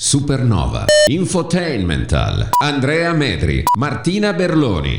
Supernova. Infotainmental. Andrea Medri. Martina Berloni.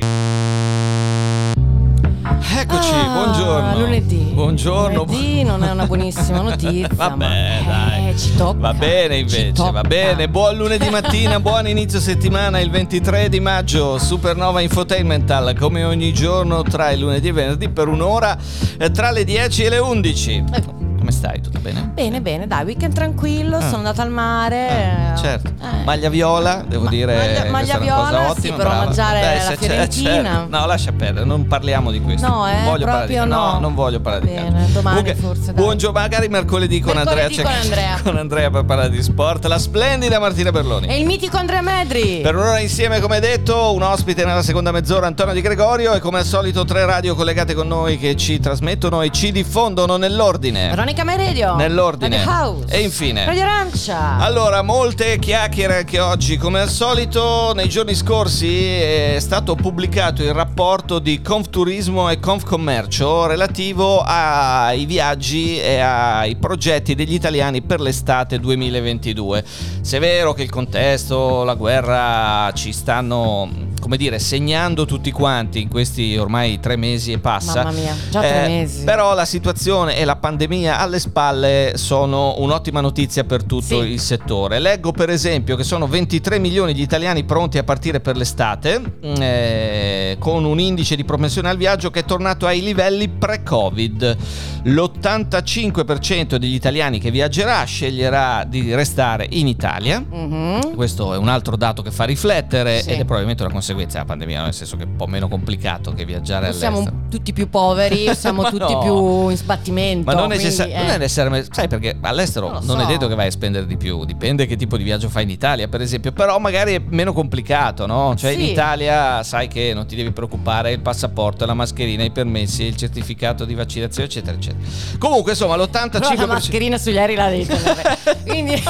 Eccoci, Ah, buongiorno. Lunedì. Buongiorno. Lunedì non è una buonissima notizia. Vabbè, ma, dai. eh, ci tocca. Va bene invece, va bene. Buon lunedì mattina, buon inizio settimana, il 23 di maggio, Supernova Infotainmental, come ogni giorno tra il lunedì e il venerdì per un'ora eh, tra le 10 e le 11. Ecco. Come stai? Tutto bene? Bene, bene, dai, weekend tranquillo, Ah. sono andata al mare. Ah, eh, certo. eh. Maglia viola, devo Ma- dire. maglia- maglia viola, sì, ottima, per brava. omaggiare Dai, la se c'è- Fiorentina. certo. No, lascia perdere, non parliamo di questo. No, eh, non voglio parlare di no, no. non voglio parlare di Bene, calcio. domani Comunque, forse, dai. Buongiorno, magari mercoledì con Mercoledì Andrea. con c'è- Andrea. con Andrea per parlare di sport. La splendida Martina Berloni. E il mitico Andrea Medri. Per un'ora insieme, come detto, un ospite nella seconda mezz'ora, Antonio Di Gregorio, e come al solito tre radio collegate con noi che ci trasmettono e ci diffondono nell'ordine. Veronica Meredio. Nell'ordine. Radio House. E infine. Radio Arancia. Allora, molte chiacchiere anche oggi, come al solito, nei giorni scorsi è stato pubblicato il rapporto di Confturismo e Confcommercio relativo ai viaggi e ai progetti degli italiani per l'estate 2022. Se è vero che il contesto, la guerra ci stanno, come dire, segnando tutti quanti in questi ormai tre mesi e passa. Mamma mia, già tre Eh, mesi. Però la situazione e la pandemia alle spalle sono un'ottima notizia per tutto Sì. il settore. Leggo per esempio che sono 23 milioni di italiani pronti a partire per l'estate, eh, con un indice di propensione al viaggio che è tornato ai livelli pre-Covid. L'85% degli italiani che viaggerà sceglierà di restare in Italia. Mhm. Questo è un altro dato che fa riflettere Sì. ed è probabilmente una conseguenza della pandemia, nel senso che è un po' meno complicato che viaggiare O all'estero. siamo tutti più poveri, siamo Ma tutti no. più in sbattimento. Ma non, quindi, necessar- eh. non è necessariamente, sai perché all'estero Non non, lo è so. detto che vai a spendere di più, dipende che tipo di viaggio fai in Italia, per esempio, però magari è meno complicato, no? Cioè in Sì. Italia sai che non ti devi preoccupare il passaporto, la mascherina, i permessi, il certificato di vaccinazione, eccetera, eccetera. Comunque, insomma, Però l'85% la mascherina sugli aerei la devi tenere. Quindi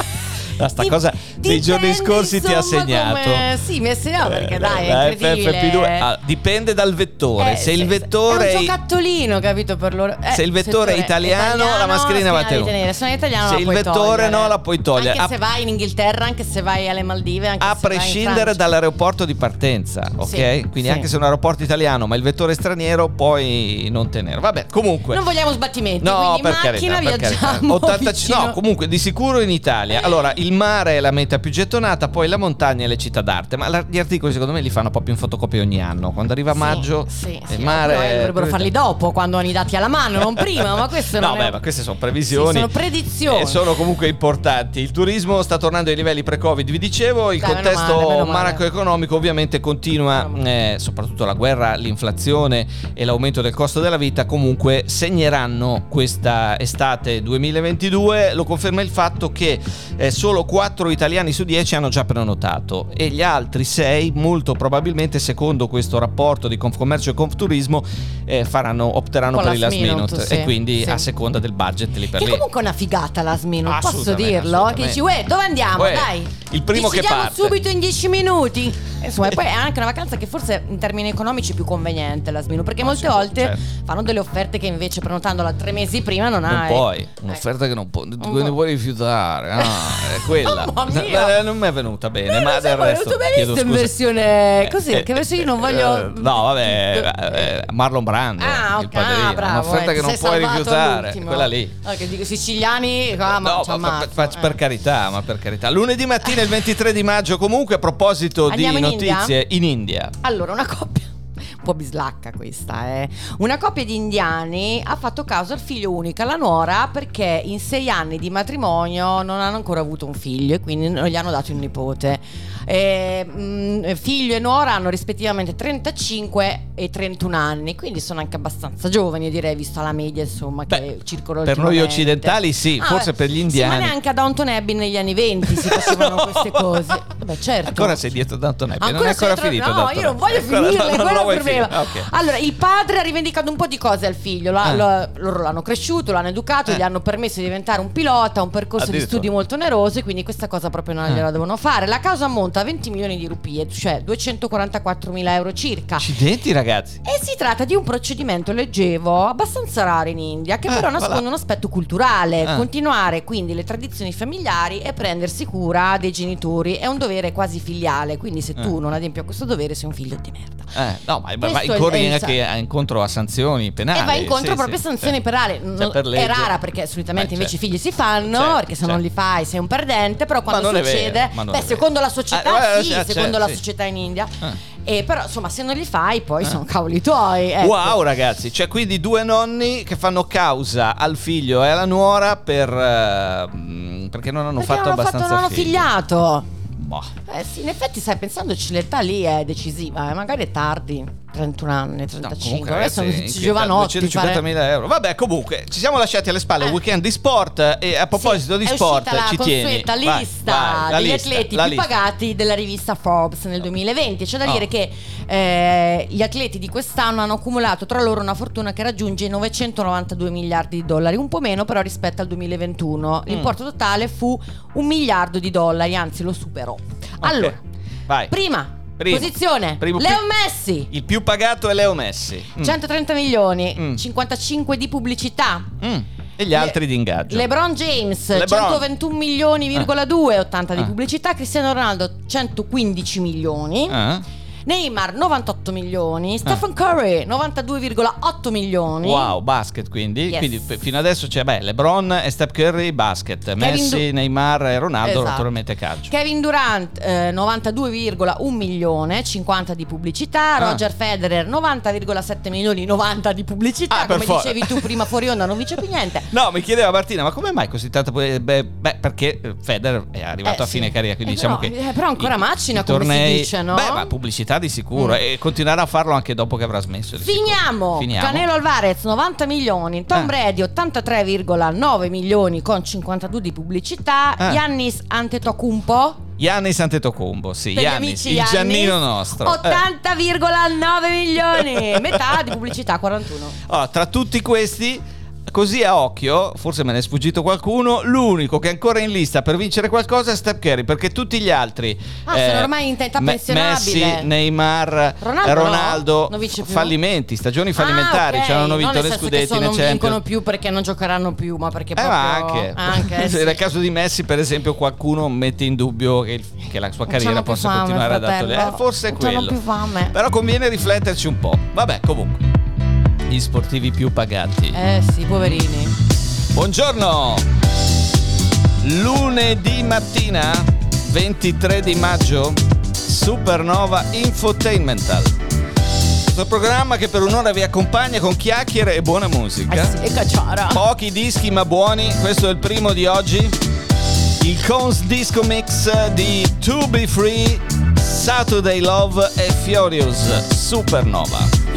Ah, sta Dip- cosa nei giorni scorsi ti ha insomma, segnato. come- Sì, mi ha segnato perché dai, La è incredibile. FFP2 ah, dipende dal vettore. Eh, se il vettore è un giocattolino, capito per loro. Eh, Se il vettore è italiano, la mascherina va tenuta. Se italiano, Se il vettore togliere. no, la puoi togliere. Anche A- se vai in Inghilterra, anche se vai alle Maldive, anche a se prescindere dall'aeroporto di partenza, ok? Sì, Quindi sì. anche se è un aeroporto italiano, ma il vettore è straniero, puoi non tenere. Vabbè, comunque. Non vogliamo sbattimenti, No, quindi per in macchina carità, viaggiamo 85 vicino- no, comunque di sicuro in Italia. Allora, il mare è la meta più gettonata, poi la montagna e le città d'arte. Ma la- gli articoli, secondo me, li fanno proprio in fotocopia ogni anno. Quando arriva Sì, maggio, sì, il sì, mare. però è dovrebbero farli dopo, quando hanno i dati alla mano, non prima, ma questo No, non è... beh, ma queste sono previsioni. Sì, sono predizioni. E sono comunque importanti. Il turismo sta tornando ai livelli pre-Covid, vi dicevo. Il Dai, contesto macroeconomico ovviamente continua, eh, soprattutto la guerra, l'inflazione e l'aumento del costo della vita, comunque segneranno questa estate 2022. Lo conferma il fatto che eh, solo 4 italiani su 10 hanno già prenotato e gli altri 6, molto probabilmente, secondo questo rapporto di Confcommercio e Confturismo, eh, faranno, opteranno per il last last minute, minute, e sì, quindi sì. a seconda del budget lì per Che lì. comunque è una figata la Smino, posso dirlo? Che dici, uè, dove andiamo? Uè, Dai. il primo che parte." subito in 10 minuti. Insomma, e poi è anche una vacanza che forse in termini economici è più conveniente la Smino, perché Ah, molte sì, volte certo. fanno delle offerte che invece prenotandola tre mesi prima non Non hai. Ecco. un'offerta che non, che ne puoi rifiutare. Ah, è quella. Mamma mia. Eh, non mi è venuta bene, Eh, ma del resto. hai chiedo visto in versione così, Eh, che verso io non eh, voglio... No, vabbè, Marlon Brando, Ah, il ok, padrino. ah, bravo, un'offerta eh, che non puoi rifiutare, quella lì. Ah, che dico siciliani, ah, ma, No, ma per, carità, ma per carità. Lunedì mattina, il 23 di maggio, comunque, a proposito Andiamo di in India? notizie in India. Allora, una coppia. Un po' bislacca questa, eh. Una coppia di indiani ha fatto caso al figlio unico, alla nuora, perché in sei anni di matrimonio non hanno ancora avuto un figlio e quindi non gli hanno dato un nipote. Eh, mm, figlio e nuora hanno rispettivamente 35 e 31 anni, quindi sono anche abbastanza giovani, direi, visto la media, insomma, che Beh, circolano per noi occidentali sì, Ah, forse beh, per gli Sì, indiani. ma neanche a Downton Abbey negli anni 20 si facevano No. queste cose. Beh, certo. Ancora sei dietro Downton Abbey, non è ancora tra- finito No, Downton io non voglio Ancora- finirle, non- non quello lo è il problema. finire. Ok. Allora, il padre ha rivendicato un po' di cose al figlio. la- Ah. lo- loro l'hanno cresciuto, l'hanno educato, Eh. gli hanno permesso di diventare un pilota, un percorso di studi molto oneroso, e quindi questa cosa proprio non Eh. gliela devono fare. La causa ammonta a 20 milioni di rupie, cioè 244 mila euro circa. Accidenti ragazzi. E si tratta di un procedimento, leggevo, abbastanza raro in India, che Eh, però voilà. nasconde un aspetto culturale. Ah. Continuare quindi le tradizioni familiari e prendersi cura dei genitori è un dovere quasi filiale, quindi se tu Eh. non adempi a questo dovere sei un figlio di merda. Eh, no, ma, ma incorri il- anche a- incontro a sanzioni penali. e va incontro sì, proprio a sì, sanzioni sì. penali. Cioè, Non- per è rara perché solitamente Eh, invece i certo. figli si fanno, Certo, perché se non certo. li fai sei un perdente, però quando non succede, vero, non beh, secondo la società eh, sì, eh, secondo certo, la società in India. E però insomma se non li fai poi sono cavoli tuoi. ecco. Wow ragazzi, c'è quindi due nonni che fanno causa al figlio e alla nuora per, eh, perché non hanno Perché fatto non abbastanza fatto, non hanno figli. figliato. Boh. Eh sì, in effetti stai pensandoci l'età lì è decisiva, eh, magari è tardi, 31 anni, No, 35, comunque, adesso ragazzi, giovanotti. età? 250.000 fare- euro. Vabbè, comunque, ci siamo lasciati alle spalle Eh. un weekend di sport. E a proposito Sì, di sport, la ci tieni. Vai, lista vai, la degli lista, atleti la più lista. pagati della rivista Forbes nel 2020. C'è da Oh. dire che eh, gli atleti di quest'anno hanno accumulato tra loro una fortuna che raggiunge i 992 miliardi di dollari, un po' meno però rispetto al 2021. Mm. L'importo totale fu un miliardo di dollari, anzi lo superò. Allora, vai. prima, Primo. posizione, Primo Leo più- Messi. Il più pagato è Leo Messi. Mm. 130 milioni, Mm. 55 di pubblicità. Mm. E gli altri di ingaggio. LeBron James LeBron. 121 milioni,2 80 di Ah. pubblicità, Cristiano Ronaldo 115 milioni, Ah. Neymar 98 milioni, Stephen Curry 92,8 milioni. Wow, basket quindi. Yes. Quindi f- fino adesso c'è beh, LeBron e Steph Curry, basket. Messi, Du- Neymar e Ronaldo, Esatto. naturalmente calcio. Kevin Durant eh, 92,1 milione, 50 di pubblicità, Ah. Roger Federer 90,7 milioni, 90 di pubblicità, Ah, come for- dicevi tu prima fuori onda non vince più niente. No, mi chiedeva Martina, ma come mai così tanto? Beh, beh, perché eh, Federer è arrivato Eh, a fine sì. carriera, quindi Eh, diciamo però- che. eh, però ancora i- macina, i come si tornei- dice, no? Beh, ma pubblicità di sicuro. Mm. E continuerà a farlo anche dopo che avrà smesso. Finiamo. Finiamo. Canelo Alvarez 90 milioni, Tom Eh. Brady 83,9 milioni con 52 di pubblicità, Eh. Yannis Antetokounmpo Yannis Antetokounmpo, sì, amici il Yannis, Giannino nostro. Eh. 80,9 milioni, metà di pubblicità 41. Allora, tra tutti questi, così a occhio, forse me ne è sfuggito qualcuno, l'unico che è ancora in lista per vincere qualcosa è Steph Curry, perché tutti gli altri... eh, Ah, sono ormai in età pensionabile. Messi, Neymar, Ronaldo eh, no? Ronaldo, più? fallimenti, stagioni fallimentari, Ah, ok. cioè non hanno vinto senso scudetti non Champions. vincono più perché non giocheranno più, ma perché Eh, proprio ma anche, anche, sì. nel caso di Messi, per esempio, qualcuno mette in dubbio che, che la sua carriera possa fame, continuare ad fratello. attuare. Eh, forse è quello. più fame. Però conviene rifletterci un po'. Vabbè, comunque. Gli sportivi più pagati. Eh sì, poverini. Buongiorno! Lunedì mattina, 23 di maggio, Supernova Infotainmental. Questo programma che per un'ora vi accompagna con chiacchiere e buona musica. Eh sì, e cacciara. Pochi dischi ma buoni, questo è il primo di oggi. Il Cons Disco Mix di To Be Free, Saturday Love e Furious Supernova.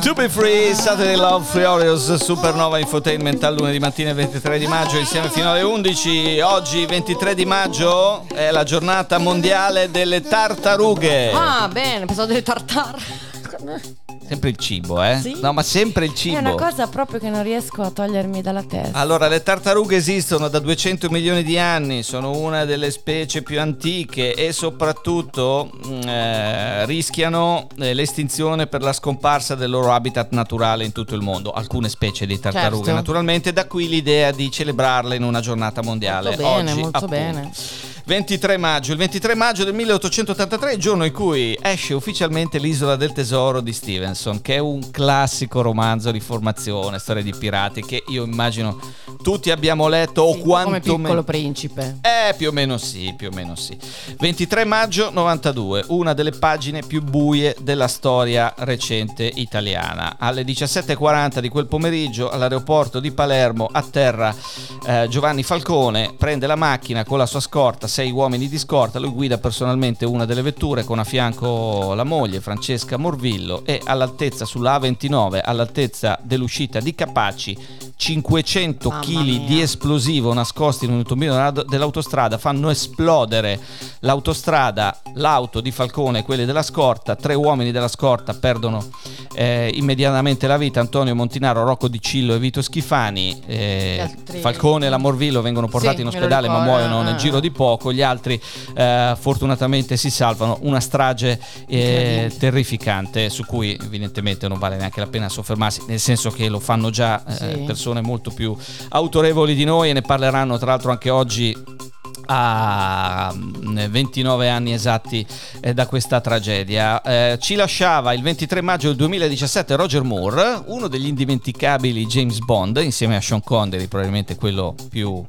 To be free, Saturday Love, Furious, Supernova Infotainment al lunedì mattina 23 di maggio insieme fino alle 11. Oggi 23 di maggio è la giornata mondiale delle tartarughe. Ah, bene, pensavo delle tartare. Sempre il cibo, eh? Sì? No, ma sempre il cibo. È una cosa proprio che non riesco a togliermi dalla testa. Allora, le tartarughe esistono da 200 milioni di anni, sono una delle specie più antiche e soprattutto mm, eh, rischiano eh, l'estinzione per la scomparsa del loro habitat naturale in tutto il mondo. Alcune specie di tartarughe, Certo. naturalmente, da qui l'idea di celebrarle in una giornata mondiale. Molto bene, Oggi, molto appunto. bene. 23 maggio, il 23 maggio del 1883 è il giorno in cui esce ufficialmente L'isola del tesoro di Stevenson, che è un classico romanzo di formazione, storia di pirati che io immagino tutti abbiamo letto o Sì, quanto come piccolo principe. eh, più o meno sì, più o meno sì. 23 maggio 92, una delle pagine più buie della storia recente italiana. Alle 17.40 di quel pomeriggio all'aeroporto di Palermo atterra eh, Giovanni Falcone, prende la macchina con la sua scorta, sei uomini di scorta, lui guida personalmente una delle vetture con a fianco la moglie Francesca Morvillo e all'altezza sulla A29, all'altezza dell'uscita di Capaci, 500 Mamma kg di esplosivo nascosti in un tombino della- dell'autostrada fanno esplodere l'autostrada, l'auto di Falcone e quelle della scorta. Tre uomini della scorta perdono eh, immediatamente la vita: Antonio Montinaro, Rocco Di Cillo e Vito Schifani. Eh, altri- Falcone e la Morvillo vengono portati Sì, in ospedale, ma muoiono nel eh. giro di poco. Gli altri, eh, fortunatamente, si salvano. Una strage eh, terrificante su cui, evidentemente, non vale neanche la pena soffermarsi, nel senso che lo fanno già eh, Sì. persone molto più autorevoli di noi e ne parleranno tra l'altro anche oggi a mm, 29 anni esatti eh, da questa tragedia. Eh, ci lasciava il 23 maggio del 2017 Roger Moore, uno degli indimenticabili James Bond, insieme a Sean Connery, probabilmente quello più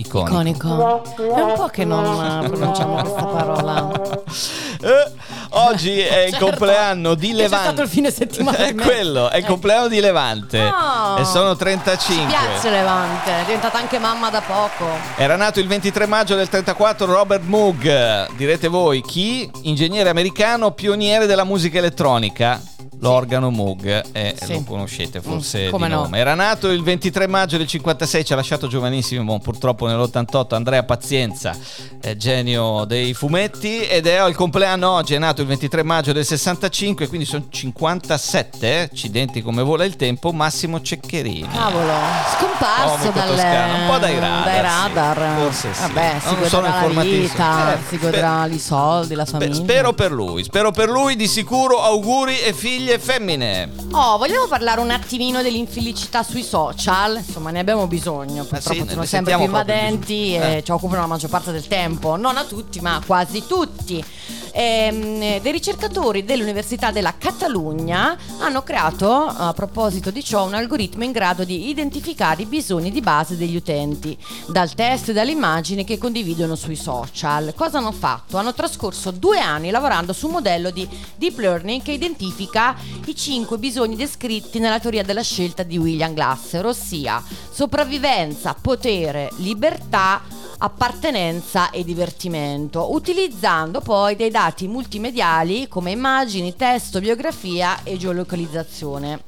iconico. Iconico. È un po' che non eh, pronunciamo questa parola. Eh, oggi è il Certo, compleanno di Levante. stato il fine settimana È quello, è il Eh. compleanno di Levante. Oh. e sono Mi 35. piace Levante, è diventata anche mamma da poco. Era nato il 23 maggio del 34 Robert Moog, direte voi chi? Ingegnere americano, pioniere della musica elettronica. L'organo Moog, eh, Sì. lo conoscete forse Mm, come di no. nome. Era nato il 23 maggio del 56, ci ha lasciato giovanissimo, purtroppo nell'88 Andrea Pazienza, eh, genio dei fumetti ed è il compleanno oggi, è nato il 23 maggio del 65, quindi sono 57, eh, accidenti come vola il tempo, Massimo Ceccherini. Cavolo, scomparso dalle, toscano, un po' dai radar, dai sì. radar. Forse sì. Vabbè, Non si sono godrà la vita, Eh, si godrà i soldi, la famiglia. spero per lui, spero per lui, di sicuro auguri e figlie femmine. Oh, vogliamo parlare un attimino dell'infelicità sui social? Insomma, ne abbiamo bisogno. Purtroppo sì, ne sono sempre più invadenti e Eh. ci occupano la maggior parte del tempo. Non a tutti, ma quasi tutti. Ehm, dei ricercatori dell'Università della Catalogna hanno creato, a proposito di ciò, un algoritmo in grado di identificare i bisogni di base degli utenti dal testo e dalle immagini che condividono sui social. Cosa hanno fatto? Hanno trascorso due anni lavorando su un modello di deep learning che identifica i cinque bisogni descritti nella teoria della scelta di William Glasser, ossia sopravvivenza, potere, libertà, appartenenza e divertimento, utilizzando poi dei dati multimediali come immagini, testo, biografia e geolocalizzazione.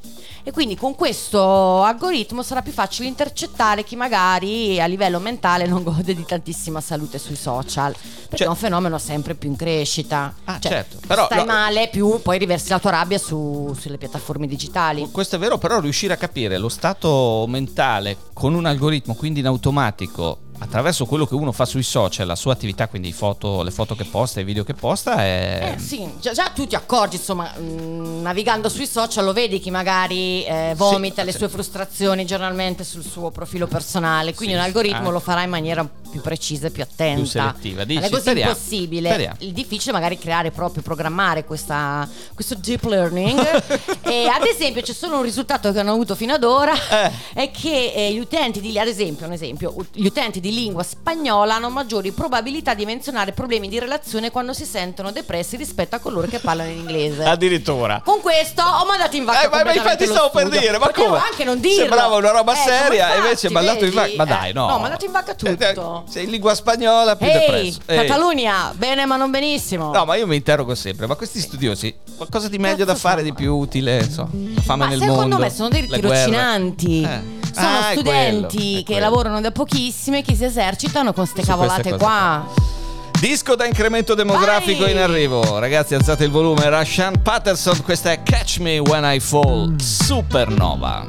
E quindi con questo algoritmo sarà più facile intercettare chi magari a livello mentale non gode di tantissima salute sui social. Perché Cioè- è un fenomeno sempre più in crescita. Ah, Cioè, certo. Però stai lo- male, più poi riversi la tua rabbia su- sulle piattaforme digitali. Questo è vero, però riuscire a capire lo stato mentale con un algoritmo, quindi in automatico, attraverso quello che uno fa sui social, la sua attività, quindi foto, le foto che posta, i video che posta, è... Eh sì, già, già tu ti accorgi, insomma, mh, navigando sui social lo vedi chi magari eh, vomita Sì, le sue frustrazioni giornalmente sul suo profilo personale, quindi Sì, un algoritmo ah. lo farà in maniera più precisa e più attenta. Più selettiva, dici? è così Speriamo. impossibile. Speriamo. Il difficile è magari creare proprio, programmare questa, questo deep learning. e ad esempio c'è solo un risultato che hanno avuto fino ad ora, Eh. è che eh, gli utenti di, ad esempio, un esempio, gli utenti di lingua spagnola hanno maggiori probabilità di menzionare problemi di relazione quando si sentono depressi rispetto a coloro che parlano in inglese. Addirittura. Con questo ho mandato in vacca Eh, ma- ma infatti stavo per studio. dire, ma Potevo come? anche non dirlo. Sembrava una roba Eh, seria, invece infatti, è mandato in vacca. Ma dai, no. No, mandato in vacca Eh, Sei in lingua spagnola, più Ehi, depresso. Ehi. Catalunya, bene ma non benissimo. No, ma io mi interrogo sempre, ma questi studiosi, qualcosa di meglio da Cazzo fare, fanno? di più utile, la fame Ma nel secondo mondo. me sono dei tirocinanti. Eh. Sono Ah, è studenti quello, è che quello. lavorano da pochissimo e che si esercitano con queste cavolate cose qua. Disco da incremento demografico Vai! in arrivo. Ragazzi, alzate il volume. Rashan Patterson, questa è Catch Me When I Fall, Supernova.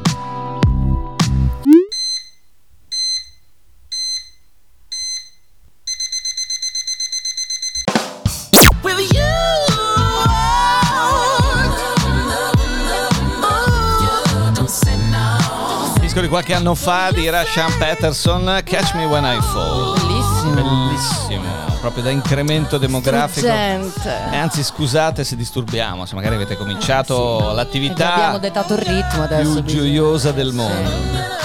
Di qualche anno fa di Rashan Patterson, Catch Me When I Fall. Bellissimo. Bellissimo, proprio da incremento demografico. E anzi, scusate se disturbiamo, se magari avete cominciato E vi l'attività abbiamo dettato il ritmo adesso. più bisogna- gioiosa del mondo.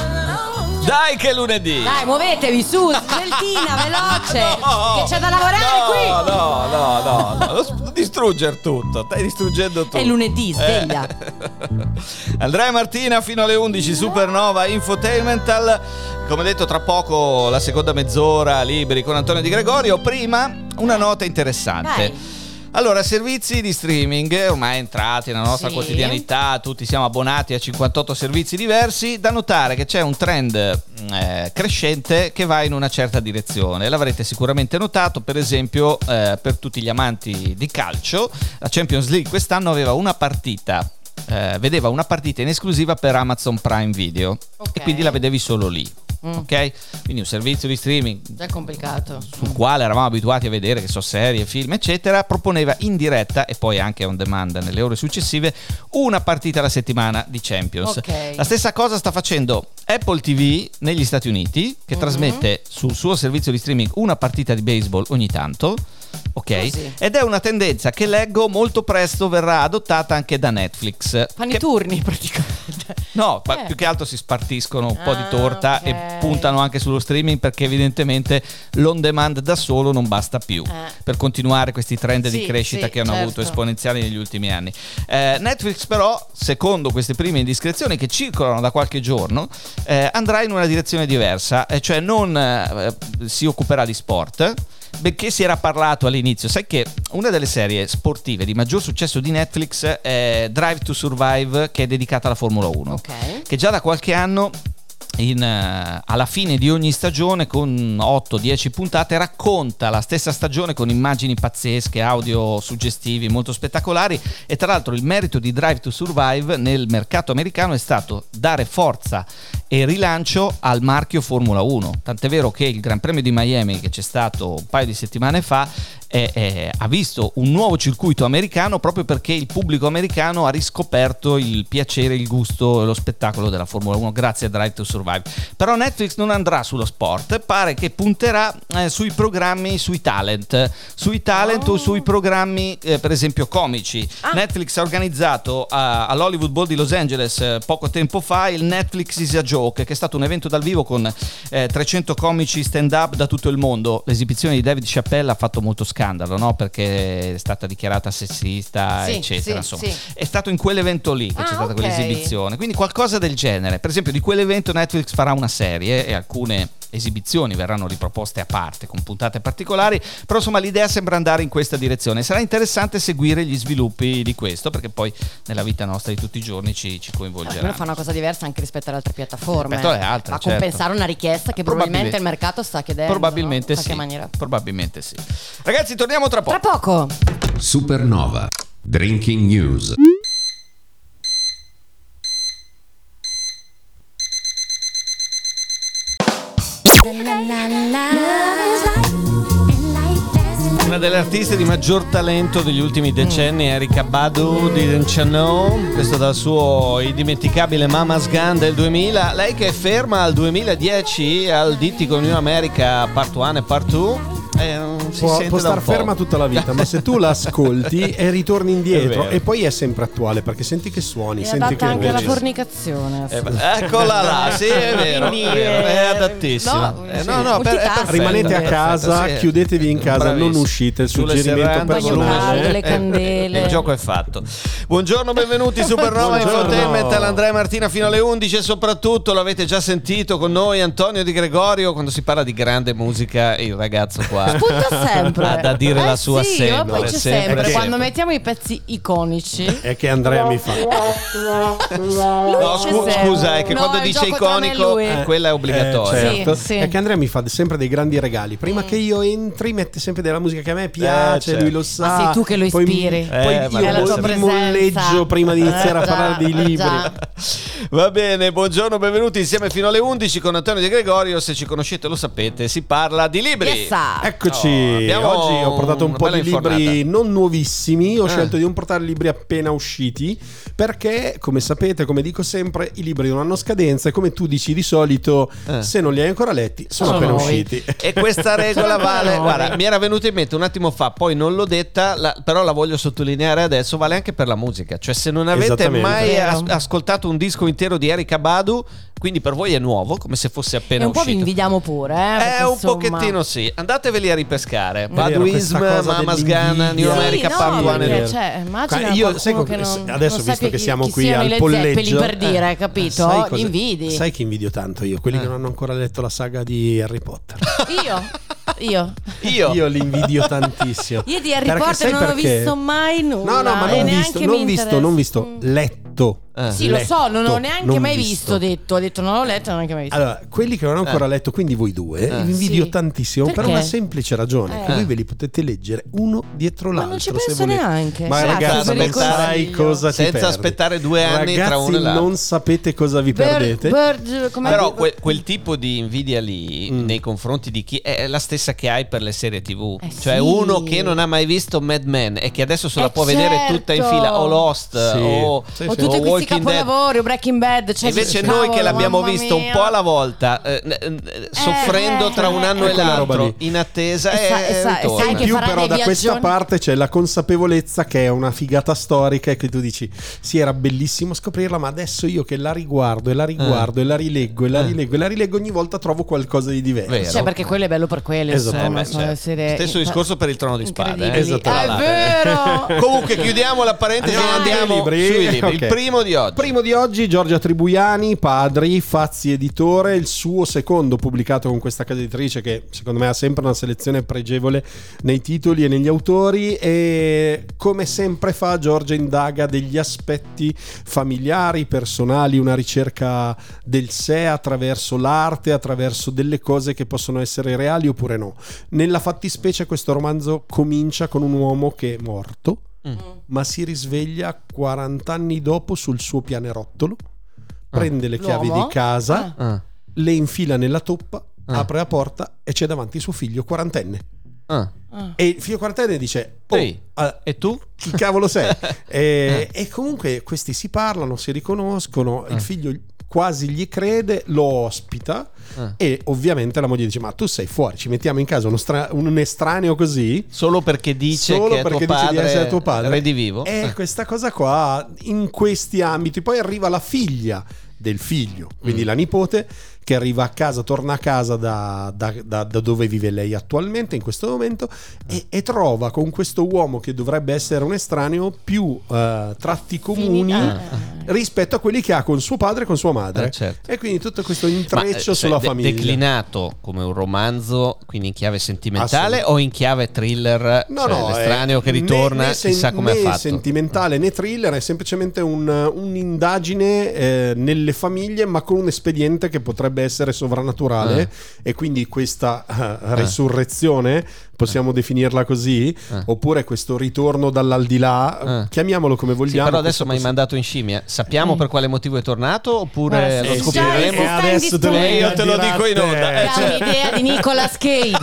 Dai che è lunedì! Dai, muovetevi su, sveltina, veloce. No! Che c'è da lavorare no, qui. No, no, no, no, non distruggere tutto, stai distruggendo tutto. È lunedì, sveglia. Eh. Andrea e Martina fino alle 11, Supernova Infotainmental. Come detto, tra poco la seconda mezz'ora liberi con Antonio Di Gregorio. Prima una nota interessante. Vai. Allora, servizi di streaming ormai entrati nella nostra Sì. quotidianità, tutti siamo abbonati a 58 servizi diversi, da notare che c'è un trend eh, crescente che va in una certa direzione. L'avrete sicuramente notato, per esempio, eh, per tutti gli amanti di calcio, la Champions League quest'anno aveva una partita. Eh, vedeva una partita in esclusiva per Amazon Prime Video Ok. e quindi la vedevi solo lì. Mm. Ok? Quindi un servizio di streaming Già complicato. sul quale eravamo abituati a vedere, che so, serie, film, eccetera, proponeva in diretta e poi anche on demand nelle ore successive una partita alla settimana di Champions. Ok. La stessa cosa sta facendo Apple TV negli Stati Uniti, che Mhm. trasmette sul suo servizio di streaming una partita di baseball ogni tanto. Ok? Così. Ed è una tendenza che leggo molto presto verrà adottata anche da Netflix. Fanno che- i turni praticamente. No, ma Eh. più che altro si spartiscono un po' di Ah, torta ok. e puntano anche sullo streaming perché evidentemente l'on demand da solo non basta più Eh. per continuare questi trend di Sì, crescita sì, che hanno certo. avuto esponenziali negli ultimi anni. Eh, Netflix però, secondo queste prime indiscrezioni che circolano da qualche giorno, eh, andrà in una direzione diversa, e cioè non eh, si occuperà di sport. Benché si era parlato all'inizio, sai che una delle serie sportive di maggior successo di Netflix è Drive to Survive, che è dedicata alla Formula 1 Ok. che già da qualche anno in, eh, alla fine di ogni stagione con 8-10 puntate racconta la stessa stagione con immagini pazzesche, audio suggestivi, molto spettacolari. E tra l'altro il merito di Drive to Survive nel mercato americano è stato dare forza e rilancio al marchio Formula 1, tant'è vero che il Gran Premio di Miami che c'è stato un paio di settimane fa è- è- ha visto un nuovo circuito americano proprio perché il pubblico americano ha riscoperto il piacere, il gusto e lo spettacolo della Formula 1 grazie a Drive to Survive. Però Netflix non andrà sullo sport, pare che punterà eh, sui programmi, sui talent, sui talent o sui programmi eh, per esempio comici. Ah. Netflix ha organizzato a- all'Hollywood Bowl di Los Angeles eh, poco tempo fa il Netflix is a Joke, che è stato un evento dal vivo con eh, 300 comici stand up da tutto il mondo. L'esibizione di David Chappelle ha fatto molto scandalo, no? Perché è stata dichiarata sessista, Sì, eccetera. sì, insomma, sì. è stato in quell'evento lì che Ah, c'è stata ok. quell'esibizione. Quindi qualcosa del genere. Per esempio, di quell'evento Netflix farà una serie e alcune esibizioni verranno riproposte a parte con puntate particolari. Però insomma l'idea sembra andare in questa direzione. Sarà interessante seguire gli sviluppi di questo, perché poi nella vita nostra di tutti i giorni ci, ci coinvolgerà. Almeno fa una cosa diversa anche rispetto alle altre piattaforme. Rispetto alle altre, A certo. compensare una richiesta che probabilmente il mercato sta chiedendo. Probabilmente no? In sì. Probabilmente sì. Ragazzi, torniamo tra poco. Tra poco. Supernova. Drinking News. Una delle artiste di maggior talento degli ultimi decenni, Erika Badu di Know, questo dal suo indimenticabile Mama's Gun del 2000. Lei che è ferma al 2010 al Dittico New America Part 1 e Part 2. Eh, non si Può, sente può da un star po'. ferma tutta la vita, ma se tu l'ascolti e ritorni È indietro e poi è sempre attuale perché senti che suoni, È senti che anche invece- fornicazione. Eh, eccola là, sì, è vero, è, vero, è eh, adattissima. no, Eh, sì, no, no, per- è perfetto, Rimanete a perfetto, casa, sì. chiudetevi in casa, non Bravissimo. uscite, il suggerimento personale. Le Eh, candele. Il gioco è fatto. Buongiorno, benvenuti Supernova. Infotainment, Andrea e Martina fino alle 11 e soprattutto l'avete già sentito con noi Antonio Di Gregorio quando si parla di grande musica il ragazzo qua Spunta sempre. ha da dire Eh la sua sì, sempre, ma poi c'è sempre, sempre. sempre. Quando mettiamo i pezzi iconici. È che Andrea mi fa. No, scu- scusa, è che No, quando dice iconico eh, quella è obbligatoria. Eh, certo. Sì, sì. È che Andrea mi fa sempre dei grandi regali. Prima che io entri, mette sempre della musica che a me piace, certo. lui lo sa. Ma sei tu che lo Poi- ispiri. Poi, Eh, ma io è la tua mi presenza. molleggio prima di iniziare Eh, a parlare eh, libri. Va bene, buongiorno, benvenuti insieme fino alle 11 con Antonio Di Gregorio. Se ci conoscete lo sapete, si parla di libri. Yes. Eccoci, Oh, abbiamo oggi ho portato un po' di libri infornata. non nuovissimi, ho Eh. scelto di non portare libri appena usciti perché, come sapete, come dico sempre, i libri non hanno scadenza e come tu dici di solito, Eh. se non li hai ancora letti, sono, Sono appena nuovi. usciti. E questa regola vale, guarda, mi era venuta in mente un attimo fa, poi non l'ho detta, la- però la voglio sottolineare adesso, vale anche per la musica. Cioè se non avete mai as- ascoltato un disco intero di Erika Badu, quindi per voi è nuovo, come se fosse E appena un po' vi uscito. invidiamo pure, eh, Eh, perché, un insomma- pochettino sì. Andateveli a ripescare. Baduism, Mamas Gun, New. America sì, Part no, cioè, immagina Qua- io- sai che non, adesso, non visto che chi- siamo chi qui siano al polleggio- per dire, capito? Sai cosa- invidi. Sai che invidio tanto io? Quelli Eh. che non hanno ancora letto la saga di Harry Potter. Io, io. Io. Io li invidio tantissimo. Io di Harry Perché Potter non ho perché? visto mai nulla. No, no, ma e non visto, non visto, non visto, Mm. letto. Eh. Sì, lo so, non ho Letto, neanche non mai visto. visto. Detto, ho detto non l'ho letto, non ho neanche mai visto. Allora, quelli che non hanno ancora Eh. letto, quindi voi due, Eh. vi invidio Sì. tantissimo per Perché? una semplice ragione: che Eh. voi ve li potete leggere uno dietro Ma l'altro. non ci penso volete. neanche. Ma Senza ragazzi, aspettare- sai cosa senza aspettare due anni Ragazzi, tra uno e l'altro. non sapete cosa vi Bird- perdete. Bird- come- Però quel, quel tipo di invidia lì Mm. nei confronti di chi è la stessa che hai per le serie TV. Eh cioè sì. uno che non ha mai visto Mad Men e che adesso se la può vedere certo. tutta in fila o Lost Sì. o, o tutti questi Dead. capolavori, o Breaking Bad. Cioè, Invece cavolo, noi che l'abbiamo visto un mia. po' alla volta, eh, eh, eh, soffrendo eh, tra un anno eh, e l'altro, in attesa, E sa- e e sa- e in più però da questa viaggioni- parte c'è la consapevolezza che è una figata storica e che tu dici sì era bellissimo scoprirla ma adesso io che la riguardo e la riguardo e la rileggo e la Eh. rileggo e la rileggo ogni volta trovo qualcosa di diverso Vero. Cioè, perché quello è bello per quello. Esattamente. Insomma, Eh, certo. essere- Stesso discorso per il trono di spade. eh. Esattamente. È vero. Comunque chiudiamo la parentesi e Andiamo andiamo libri. sui libri. Il primo di oggi. Primo di oggi Giorgia Tribuiani, Padri, Fazzi Editore, il suo secondo pubblicato con questa casa editrice che secondo me ha sempre una selezione pregevole nei titoli e negli autori e come sempre fa Giorgia indaga degli aspetti familiari, personali, una ricerca del sé attraverso l'arte, attraverso delle cose che possono essere reali oppure no. Nella fattispecie questo romanzo comincia con un uomo che è morto Mm. ma si risveglia 40 anni dopo sul suo pianerottolo, prende le chiavi L'uomo? di casa, Ah, le infila nella toppa, Ah. apre la porta e c'è davanti suo figlio quarantenne. ah. Ah. E il figlio quarantenne dice: Oh, Ehi. ah, E tu? chi cavolo sei? e, e comunque questi si parlano, si riconoscono, Ah. il figlio quasi gli crede, lo ospita Ah. e ovviamente la moglie dice ma tu sei fuori, ci mettiamo in casa uno stra- un estraneo così Solo perché dice Solo che è perché dice di essere tuo padre. redivivo. E Eh. questa cosa qua in questi ambiti. Poi arriva la figlia del figlio, quindi Mm. la nipote, che arriva a casa, torna a casa da, da- da- da dove vive lei attualmente in questo momento e, e trova con questo uomo che dovrebbe essere un estraneo più eh, tratti comuni Ah. rispetto a quelli che ha con suo padre e con sua madre. Eh, certo. E quindi tutto questo Ma, intreccio eh, sulla cioè, de- famiglia. Declinato come un romanzo, quindi in chiave sentimentale o in chiave thriller? No, cioè, no, l'estraneo è che ritorna, né, né sen- chissà come ha né fatto. sentimentale né thriller, è semplicemente un- un'indagine eh, nelle famiglie, ma con un espediente che potrebbe essere sovrannaturale. Ah. E quindi questa eh, resurrezione, possiamo definirla così, Ah. oppure questo ritorno dall'aldilà, Ah. chiamiamolo come Sì, vogliamo. però adesso mi hai mandato in scimmia. Sappiamo per quale motivo è tornato oppure Guarda, lo scopriremo? adesso te lo Eh, io te lo dico in onda. Eh, certo. un'idea di Nicolas Cage.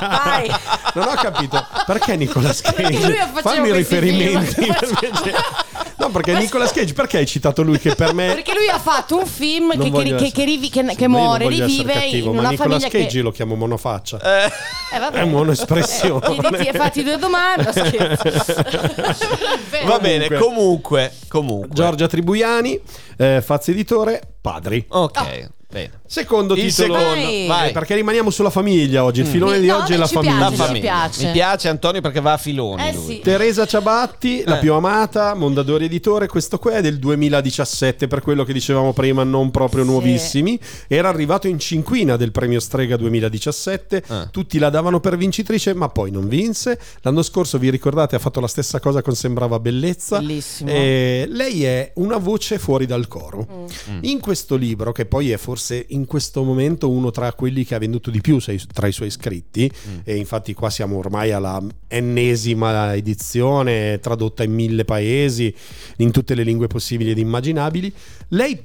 Vai. Non ho capito perché Nicolas Cage. Perché lui faceva Fammi riferimenti. no, perché Nicolas Cage, perché hai citato lui che per me Perché lui ha fatto un film che, che- essere- che rivi- che- muore, rivive cattivo, in una Nicolas famiglia Cage che... lo chiamo monofaccia. Eh, vabbè. È monoespressione. Ti detti e fatti due domande. no. Va bene, Comunque. comunque. Giorgia Tribuiani, eh, Fazzi Editore, Padri. Ok, bene. Secondo Il titolo. secondo, Vai. vai. Perché rimaniamo sulla famiglia oggi. Il filone Mm. di No, oggi è la famiglia. La piace, ci famiglia. piace. Mi piace Antonio perché va a filoni Eh sì. Teresa Ciabatti, la Eh. più amata, Mondadori Editore, questo qua è del 2017, per quello che dicevamo prima, non proprio Sì. nuovissimi. Era arrivato in cinquina del premio Strega 2017, Eh. tutti la davano per vincitrice, ma poi non vinse. L'anno scorso, vi ricordate, ha fatto la stessa cosa con Sembrava Bellezza. Bellissimo. Eh, lei è una voce fuori dal coro. Mm. In questo libro, che poi è forse in questo momento uno tra quelli che ha venduto di più tra i suoi scritti, Mm. e infatti qua siamo ormai alla ennesima edizione, tradotta in mille paesi, in tutte le lingue possibili ed immaginabili, lei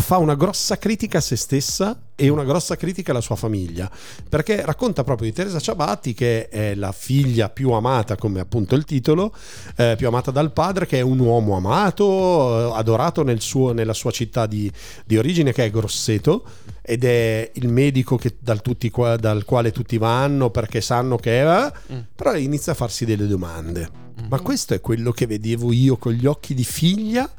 fa una grossa critica a se stessa e una grossa critica alla sua famiglia, perché racconta proprio di Teresa Ciabatti che è la figlia più amata, come appunto il titolo, eh, più amata dal padre, che è un uomo amato, eh, adorato nel suo- nella sua città di, di origine, che è Grosseto, ed è il medico che- dal, tutti dal quale tutti vanno perché sanno che è... Però inizia a farsi delle domande. Ma questo è quello che vedevo io con gli occhi di figlia?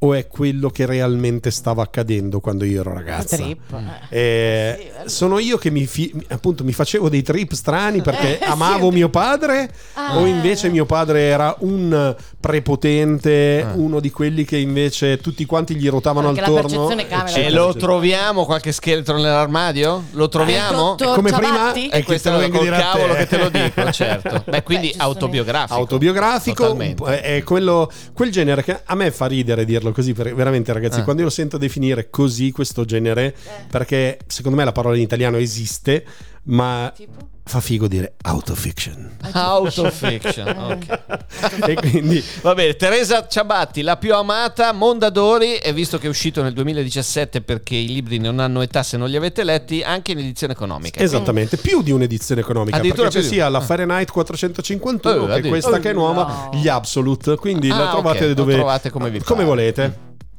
O è quello che realmente stava accadendo quando io ero ragazza? Trip. Eh, sono io che mi, fi- appunto, mi facevo dei trip strani perché Eh, amavo sì. mio padre Ah. o invece mio padre era un prepotente, uno di quelli che invece tutti quanti gli rotavano Perché attorno. E lo eccetera. troviamo qualche scheletro nell'armadio? Lo troviamo? dottor Come prima E questo lo è vengo dire cavolo che te lo dico, certo. Beh, quindi Beh, autobiografico. autobiografico Totalmente. è quello, quel genere che a me fa ridere dirlo così per- veramente ragazzi Eh. quando io lo sento definire così questo genere perché secondo me la parola in italiano esiste ma Tipo? Fa figo dire autofiction Autofiction. ok. e quindi Va bene, Teresa Ciabatti, la più amata, Mondadori, e visto che è uscito nel 2017 perché i libri non hanno età se non li avete letti, anche in edizione economica. Esattamente, più di un'edizione economica Addirittura perché di- sia la ah. Fahrenheit 451 Eh, che questa che è nuova, no. gli Absolute, quindi Ah, la trovate ok, lo dove trovate come vi pare. volete.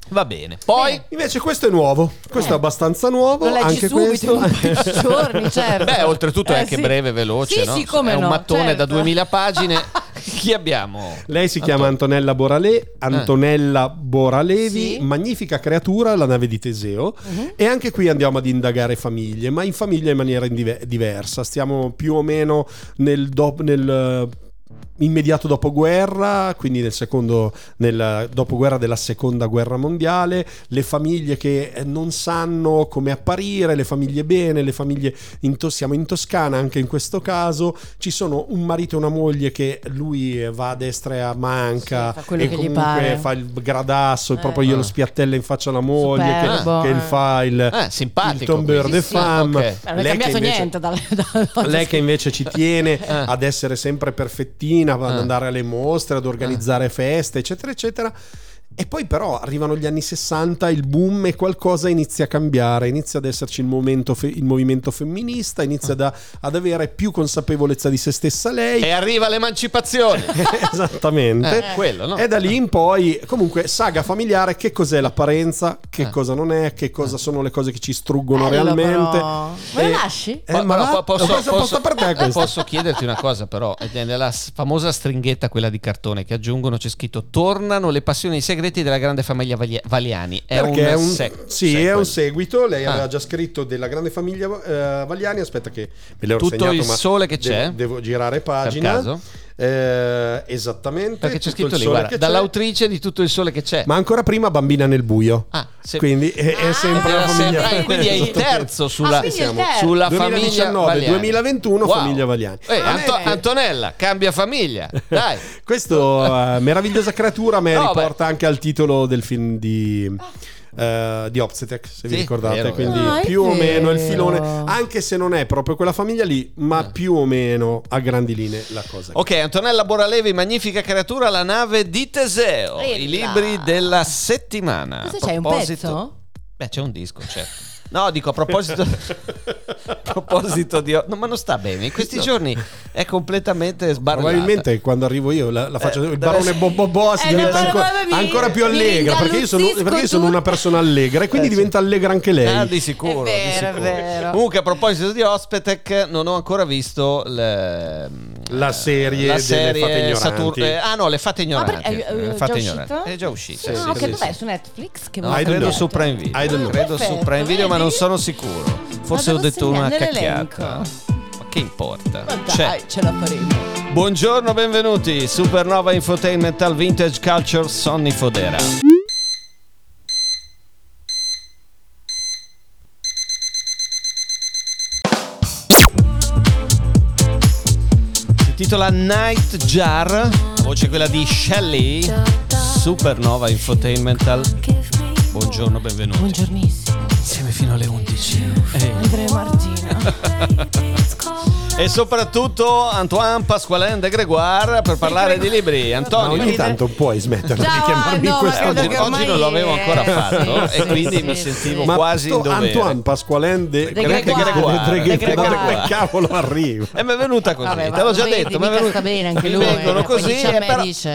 Va bene. Poi, Invece questo è nuovo, questo è abbastanza nuovo, Lo leggi anche subito questo. in un giorni, certo. beh, oltretutto è Eh, anche sì. breve e veloce, Sì, no? sì, come è un no, mattone da certo. 2000 pagine. Chi abbiamo? Lei si chiama Antonella Borale, Antonella Boralevi, Sì. magnifica creatura, la nave di Teseo. Mhm. E anche qui andiamo ad indagare famiglie, ma in famiglia in maniera indive- diversa. Stiamo più o meno nel, dop- nel eh, immediato dopoguerra, quindi nel secondo, nel dopoguerra della seconda guerra mondiale, le famiglie che eh, non sanno come apparire, le famiglie bene, le famiglie in to- siamo in Toscana anche in questo caso, ci sono un marito e una moglie che lui eh, va a destra e a manca Sì, e che gli comunque pare. fa il gradasso e Eh. proprio glielo spiattella in faccia alla moglie che, Superbo, che eh. il fa il, Eh, il tomber de Sì, sì. femme. Ok. Beh, non è Lei che cambiato invece- niente dalle, da- lei che invece ci tiene Eh. ad essere sempre perfettina, ad Eh. andare alle mostre, ad organizzare feste, eccetera, eccetera. E poi però arrivano gli anni 60, il boom e qualcosa inizia a cambiare, inizia ad esserci il, momento fe- il movimento femminista, inizia da- ad avere più consapevolezza di se stessa lei. E arriva l'emancipazione. Esattamente. Eh, quello, no? E da lì in poi, comunque, saga familiare, che cos'è l'apparenza, che Eh. cosa non è, che cosa sono le cose che ci struggono Bello, realmente. però. Me lo E- lasci? Eh, ma va- po- posso, posso- posso per te questo. posso chiederti una cosa però nella famosa stringhetta quella di cartone che aggiungono c'è scritto tornano le passioni segreti della grande famiglia Vali- Valiani è Perché un, è un, sec- sì, sequel. è un seguito. Lei Ah. aveva già scritto della grande famiglia eh, Valiani. Aspetta, che me l'ho Tutto segnato, il sole che devo- c'è? Devo, girare per pagina. caso Eh, esattamente. perché c'è scritto lì guarda dall'autrice di tutto il sole che c'è Ma ancora prima, Bambina nel buio. ah, se- Quindi è, è Ah, sempre la famiglia. sempre- ah, quindi è il terzo sulla, Ah, il terzo. sulla famiglia 2019, Valiani 2021 Wow. famiglia Valiani. Eh, Ah, Anto- beh. Antonella cambia famiglia dai Questo eh, meravigliosa creatura a me No, riporta anche al titolo del film di, eh, di Opzitek, se vi Sì, ricordate. vero, Quindi vero. Ah, più o meno il filone, anche se non è proprio quella famiglia lì, ma Eh. più o meno a grandi linee la cosa. Ok, Antonella Boralevi, magnifica creatura, la nave di Teseo, Ella. i libri della settimana. Cosa A c'è, un proposito- pezzo? Beh, c'è un disco, certo. No, dico a proposito, a proposito di... No, ma non sta bene, in questi giorni è completamente sbarrata. Probabilmente quando arrivo io la, la faccio Eh, il barone Bobo Boss Eh, diventa no, ancora, no, mi- ancora più allegra perché io sono, perché io sono una persona allegra e quindi Eh, sì. diventa allegra anche lei. Ah, di sicuro, È di vero, è sicuro. vero. Comunque, a proposito di Ospetec, non ho ancora visto le- La serie la delle serie fate ignoranti. Satur- eh, ah, no, le fate Ah, ignoranti. perché è, Le è fate già ignoranti. È già uscito. Ah, sì, che sì, dov'è? sì. Su Netflix? Che No, credo su Prime Video. Know. Credo su Prime Video, ma non sono sicuro. Forse ho detto una cacchiata. Ma che importa? Ma C'è. dai, ce la faremo. Buongiorno, benvenuti. Supernova Infotainment al Vintage Culture Sonny Fodera. Si titola Night Jar, la voce è quella di Shelly. Supernova Infotainmental. Buongiorno, benvenuti. Buongiornissimo. Insieme fino alle 11. Ehi. Andrea Martina. E soprattutto Antoine Pasqualin de Gregoire per parlare di libri. Ma Antonio, ogni tanto puoi smetterla di chiamarmi in no, questo ma oggi, oggi non l'avevo è- ancora sì, fatto sì, e quindi sì, mi sì. sentivo Ma quasi in dovere. Antoine Pasqualin de, De Gre- Gregoire. de De Gregoire. Cavolo arriva? E mi è venuta così, Vabbè, te l'ho già vedi, detto. mi è sta bene anche lui, vengono così,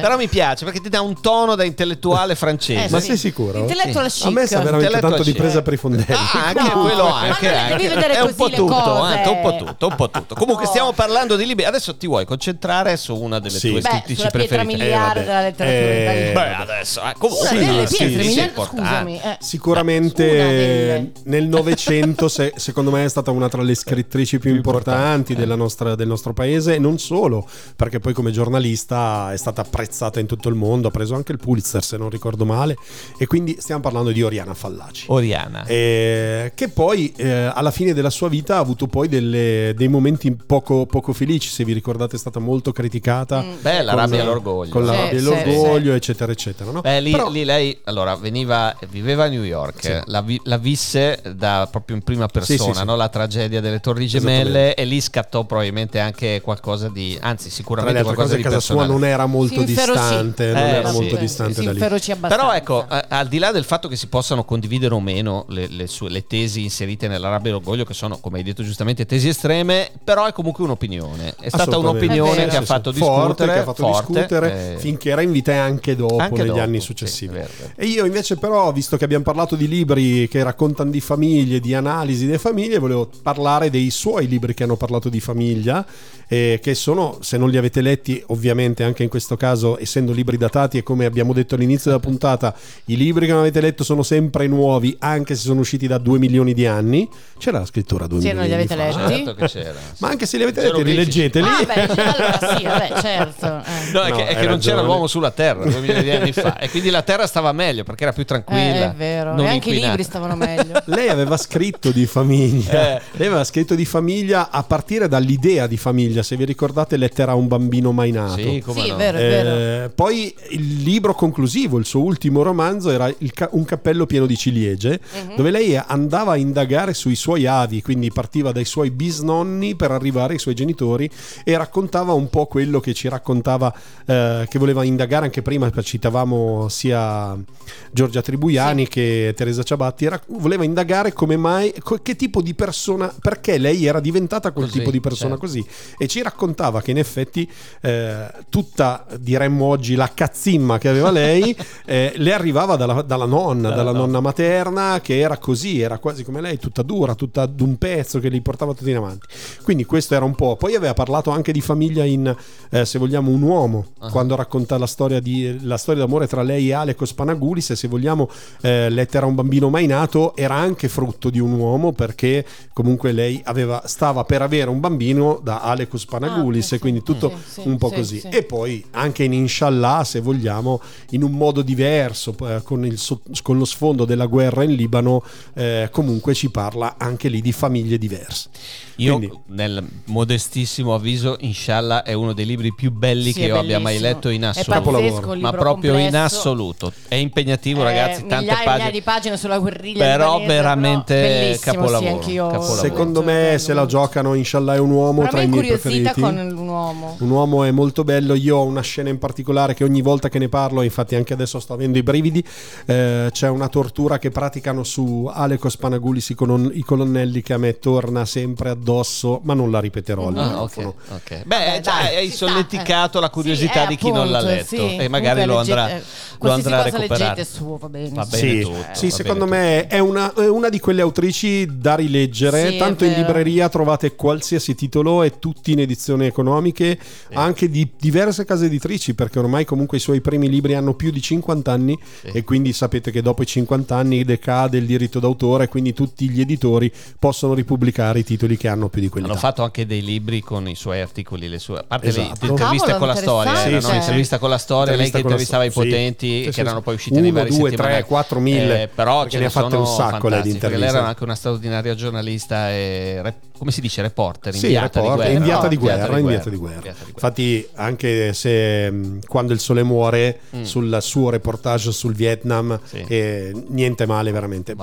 però, mi piace perché ti dà un tono da intellettuale francese. Eh, Ma sì. sei sicuro? Intellettual Sì. A me sa chic. veramente tanto di chic. presa per i fondelli. Ah, anche quello ma anche, devi vedere è un così po' le cose. eh, un po' tutto, un po' tutto. Comunque No. stiamo parlando di libri. Adesso ti vuoi concentrare su una delle Sì. tue Beh, scrittrici sulla pietra preferite? miliare Eh, vabbè. della letteratura Eh, italiana. Beh, adesso, eh, comunque Sì, Una delle sì, pietre sì, scusami. eh. Sicuramente Una delle. nel Novecento se- secondo me è stata una tra le scrittrici più importanti della nostra- del nostro paese e non solo, perché poi come giornalista è stata apprezzata in tutto il mondo, ha preso anche il Pulitzer se non ricordo male e quindi stiamo parlando di Oriana Fallaci. Oriana. Eh, che poi eh, alla fine della sua vita ha avuto poi delle- dei momenti poco, poco felici, se vi ricordate è stata molto criticata. Beh, la con- rabbia e l'orgoglio. Con la Sì, rabbia e sì, l'orgoglio, eccetera, eccetera. no? Beh, lì, Però- lì lei allora veniva, viveva a New York, Sì. la, vi- la visse da, proprio in prima persona, Sì, sì, sì. no? la tragedia delle Torri Gemelle Esattamente. e lì scattò probabilmente anche qualcosa di, anzi sicuramente qualcosa cose di casa sua personale. non era molto Si distante, non Eh, era sì. molto Sì, distante da lì. Però ecco, a- al di là del fatto che si possano condividere o meno le, le sue, le tesi inserite nella rabbia e l'orgoglio, che sono, come hai detto giustamente, tesi estreme, però è comunque un'opinione. È stata un'opinione È che ha fatto Forte, discutere. che ha fatto forte, discutere eh, finché era in vita e anche dopo, Anche negli dopo, anni sì, successivi. vero. E io invece però, visto che abbiamo parlato di libri che raccontano di famiglie, di analisi delle famiglie, volevo parlare dei suoi libri che hanno parlato di famiglia, eh, che sono, se non li avete letti, ovviamente anche in questo caso, essendo libri datati e come abbiamo detto all'inizio della puntata, i libri che non avete letto sono sempre nuovi, anche se sono usciti da 2 milioni di anni. C'era la scrittura 2 Sì, milioni non li di avete anni fa. letti? certo che c'era. Ma anche se li avete letti, Geroglifici. rileggeteli. Ah, beh, allora sì, vabbè, certo. eh. No, è No, che, è hai che non c'era ragione. l'uomo sulla Terra due milioni di anni fa e quindi la Terra stava meglio perché era più tranquilla. Eh, è vero. non E anche i inquinata. libri stavano meglio. Lei aveva scritto di famiglia. Eh. Lei aveva scritto di famiglia a partire dall'idea di famiglia. Se vi ricordate, lettera a un bambino mai nato. Sì, come Sì, no. è vero, è vero. Eh, poi il libro conclusivo, il suo ultimo romanzo, era il ca- Un cappello pieno di ciliegie, Mhm. dove lei andava a indagare sui suoi avi, quindi partiva dai suoi bisnonni per arrivare ai suoi genitori e raccontava un po' quello che ci raccontava, eh, che voleva indagare anche prima, citavamo sia Giorgia Tribuiani che Teresa Ciabatti, era- voleva indagare come mai, che tipo di persona, perché lei era diventata quel Così, tipo di persona certo. così e ci raccontava che in effetti eh, tutta, diremmo oggi, la cazzimma che aveva lei eh, le arrivava dalla, dalla nonna, Dalla dalla nonna. nonna materna che era così, era quasi come lei, tutta dura, tutta d'un pezzo che li portava tutti in avanti. Quindi questo era un po'. Poi aveva parlato anche di famiglia in, eh, se vogliamo, un uomo, Ah. quando racconta la storia, di, la storia d'amore tra lei e Aleko Spanagulis e se vogliamo, eh, Lettera a un bambino mai nato era anche frutto di un uomo perché comunque lei aveva, stava per avere un bambino da Aleko Spanagulis Ah, e quindi tutto Sì, sì, un po' sì, così. sì. E poi anche in Inshallah, se vogliamo, in un modo diverso, eh, con, il con lo sfondo della guerra in Libano, eh, comunque ci parla anche lì di famiglie diverse. Io, Quindi- nel modestissimo avviso, Inshallah è uno dei libri più belli Sì, che io abbia mai letto in assoluto. pazzesco Ma proprio in complesso. assoluto. È impegnativo, Eh, ragazzi. Tante migliaia e migliaia pagine. di pagine sulla guerriglia Però libanese, veramente bellissimo, capolavoro, Sì, capolavoro. Secondo me bello, se la giocano Inshallah è un uomo Però tra i è miei preferiti. con un uomo. Un uomo è molto bello. Io ho una scena in particolare che ogni volta che ne parlo, infatti anche adesso sto avendo i brividi. eh, c'è una tortura che praticano su Aleko Spanagulis, i, colon- i colonnelli, che a me torna sempre addosso, ma non la ripeterò al Ah, ok, microfono. ok. Beh, già dai, hai solleticato eh. la curiosità Sì, di chi non l'ha appunto, letto sì. e magari lo andrà, leggete- lo qualsiasi andrà a recuperare. suo, va bene. Va bene Sì, tutto, sì, va secondo bene me è una, è una di quelle autrici da rileggere. Sì, Tanto in libreria trovate qualsiasi titolo e tutti in edizioni economiche, anche di diverse case editrici, perché ormai comunque i suoi primi libri hanno più di 50 anni e quindi sapete che dopo i 50 anni decade il diritto d'autore, quindi tutti gli editori possono ripubblicare i titoli che hanno più di quelli. Hanno fatto anche dei libri con i suoi articoli, le sue, a parte Esatto. le interviste Cavolo, con la storia, Sì, no? sì, intervista sì. con la storia, lei che intervistava i potenti Sì, che sì, erano poi usciti nei Uno, vari due, tre, quattro, mille, Eh, però ce ne ha fatte un sacco lei di perché Lei interviste. era anche una straordinaria giornalista e come si dice reporter, Sì, inviata reporter, di guerra. inviata no? di guerra, inviata di guerra. Inviata di guerra. Infatti, anche se quando il sole muore, sul suo reportage sul Vietnam, Mm. Eh, niente male veramente.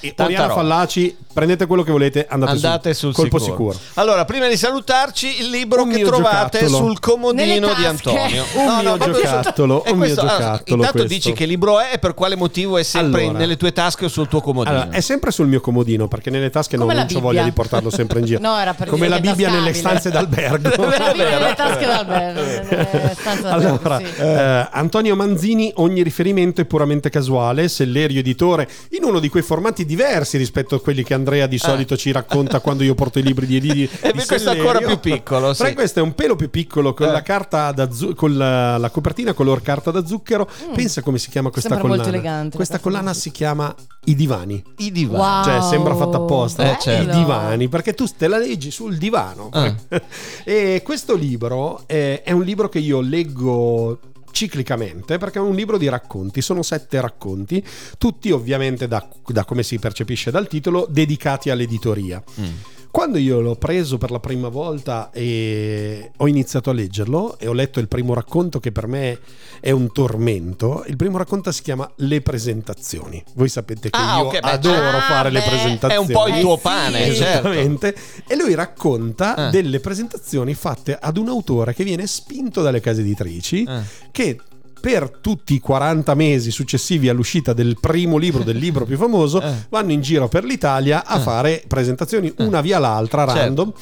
E Oriana. Fallaci, prendete quello che volete, andate, Andate sul, sul colpo sicuro. sicuro. Allora, prima di salutarci, il libro Un che mio trovate giocattolo. sul comodino di. Antonio. Un mio proprio- giocattolo, un mio questo- allora, giocattolo intanto questo. dici che libro è e per quale motivo è sempre Allora. nelle tue tasche o sul tuo comodino. Allora, è sempre sul mio comodino perché nelle tasche non, Come la non ho voglia di portarlo sempre in giro. No, era per Come la Bibbia nelle stanze d'albergo. La Bibbia nelle tasche d'albergo, Allora, sì. eh, Antonio Manzini, ogni riferimento è puramente casuale. Sellerio editore, in uno di quei formati diversi rispetto a quelli che Andrea di solito ci racconta quando io porto i libri di di, di Questo è ancora più piccolo, sì. Però questo è un pelo più piccolo con Eh. la carta da zu- con la, la copertina color carta da zucchero. Pensa come si chiama questa Mm. Sembra collana. molto elegante, Questa collana si chiama I divani. I divani. Wow. Cioè, sembra fatta apposta. Eh, certo. I divani, perché tu te la leggi sul divano. Ah. e questo libro eh, è un libro che io leggo ciclicamente perché è un libro di racconti, sono sette racconti, tutti ovviamente da, da come si percepisce dal titolo, dedicati all'editoria. Mm. Quando io l'ho preso per la prima volta e ho iniziato a leggerlo e ho letto il primo racconto che per me è un tormento, il primo racconto si chiama Le presentazioni. Voi sapete che Ah, io ok, beh, adoro certo. fare le Ah, beh, presentazioni. È un po' il Eh tuo sì. pane, certo. Esattamente. E lui racconta Ah. delle presentazioni fatte ad un autore che viene spinto dalle case editrici Ah. che per tutti i 40 mesi successivi all'uscita del primo libro, del libro più famoso, Ah. vanno in giro per l'Italia a fare presentazioni una via l'altra, Certo. random.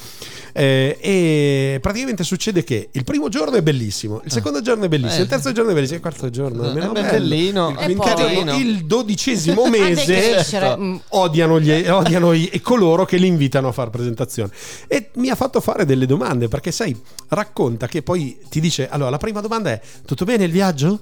Eh, e praticamente succede che il primo giorno è bellissimo, il secondo giorno è bellissimo, Eh. il terzo giorno è bellissimo, il quarto giorno è Eh, meno bellino. il giorno, il dodicesimo mese decrescere. Mm. odiano, gli, odiano i, e coloro che li invitano a fare presentazioni. E mi ha fatto fare delle domande perché, sai, racconta che poi ti dice: Allora, la prima domanda è: Tutto bene il viaggio?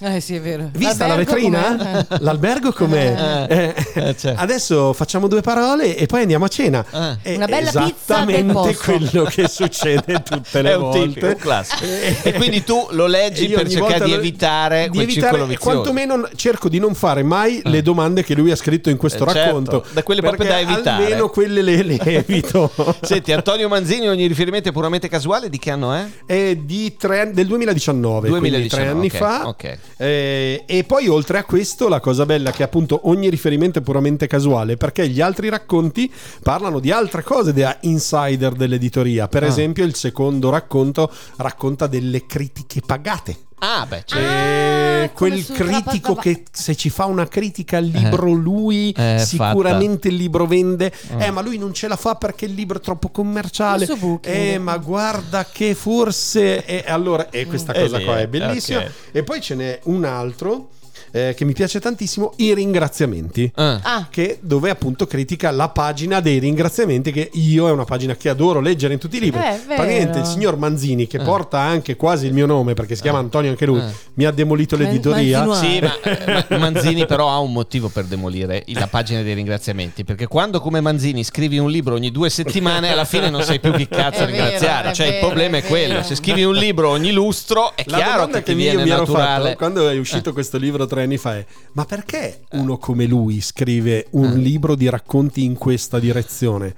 Eh sì, è vero. Vista la L'albergo vetrina? com'è? Eh. L'albergo com'è? Eh, Eh, eh, certo. Adesso facciamo due parole e poi andiamo a cena. Eh. È Una bella pizza del posto. quello che succede tutte le È un volte. un classico. E quindi tu lo leggi per cercare di evitare di quel evitare, circolo e vizioso. quantomeno cerco di non fare mai le domande che lui ha scritto in questo Eh, certo, racconto. da quelle proprio perché da evitare. Almeno quelle le, le evito. Senti, Antonio Manzini, ogni riferimento è puramente casuale, di che anno è? È di tre- del 2019, quindi 2019, tre anni ok, fa. Ok. Eh, e poi oltre a questo, la cosa bella è che appunto ogni riferimento è puramente casuale, perché gli altri racconti parlano di altre cose da insider dell'editoria. Per Ah. esempio, il secondo racconto racconta delle critiche pagate. Ah, beh, certo. Eh, Ah, quel critico che se ci fa una critica al libro lui Eh, sicuramente il libro vende eh ma lui non ce la fa perché il libro è troppo commerciale eh ma guarda che forse e allora e questa È cosa lì, qua eh. è bellissima Ok. e poi ce n'è un altro eh, che mi piace tantissimo i ringraziamenti Ah. Ah, che dove appunto critica la pagina dei ringraziamenti che io è una pagina che adoro leggere in tutti i libri Eh, vero. praticamente il signor Manzini Eh. che porta anche quasi il mio nome perché si chiama Antonio anche lui Eh. mi ha demolito Man- l'editoria Manzini- Sì, ma, eh, ma Manzini però ha un motivo per demolire la pagina dei ringraziamenti, perché quando come Manzini scrivi un libro ogni due settimane, alla fine non sai più chi cazzo È vero, ringraziare. Cioè il vero, problema è, è quello, vero. se scrivi un libro ogni lustro è La chiaro che che ti io viene mi ero naturale. fatto quando è uscito questo libro tre anni fa è: ma perché uno come lui scrive un libro di racconti in questa direzione?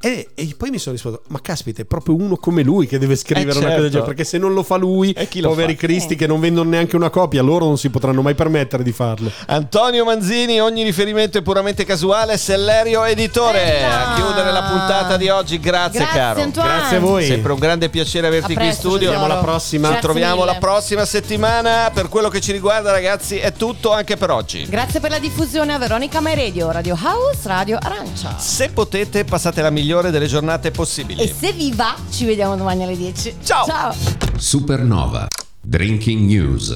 Eh. E, e poi mi sono risposto: Ma caspita, è proprio uno come lui che deve scrivere Eh, una cosa del certo. genere. Perché se non lo fa lui, lo poveri fa? cristi che non vendono neanche una copia, loro non si potranno mai permettere di farlo. Antonio Manzini, ogni riferimento è puramente casuale, Sellerio Editore. Bella! A chiudere la puntata di oggi, grazie, Grazie, caro. Antoine. Grazie a voi. Sempre un grande piacere averti A qui in presto, studio. tesoro. Alla prossima. Ci troviamo mille. la prossima settimana. Per quello che ci riguarda, ragazzi, è tutto anche per oggi. Grazie per la diffusione a Veronica My Radio, Radio House, Radio Arancia. Se potete, passate la migliore delle giornate possibili. E se vi va, ci vediamo domani alle 10. Ciao. Ciao. Supernova. Drinking News.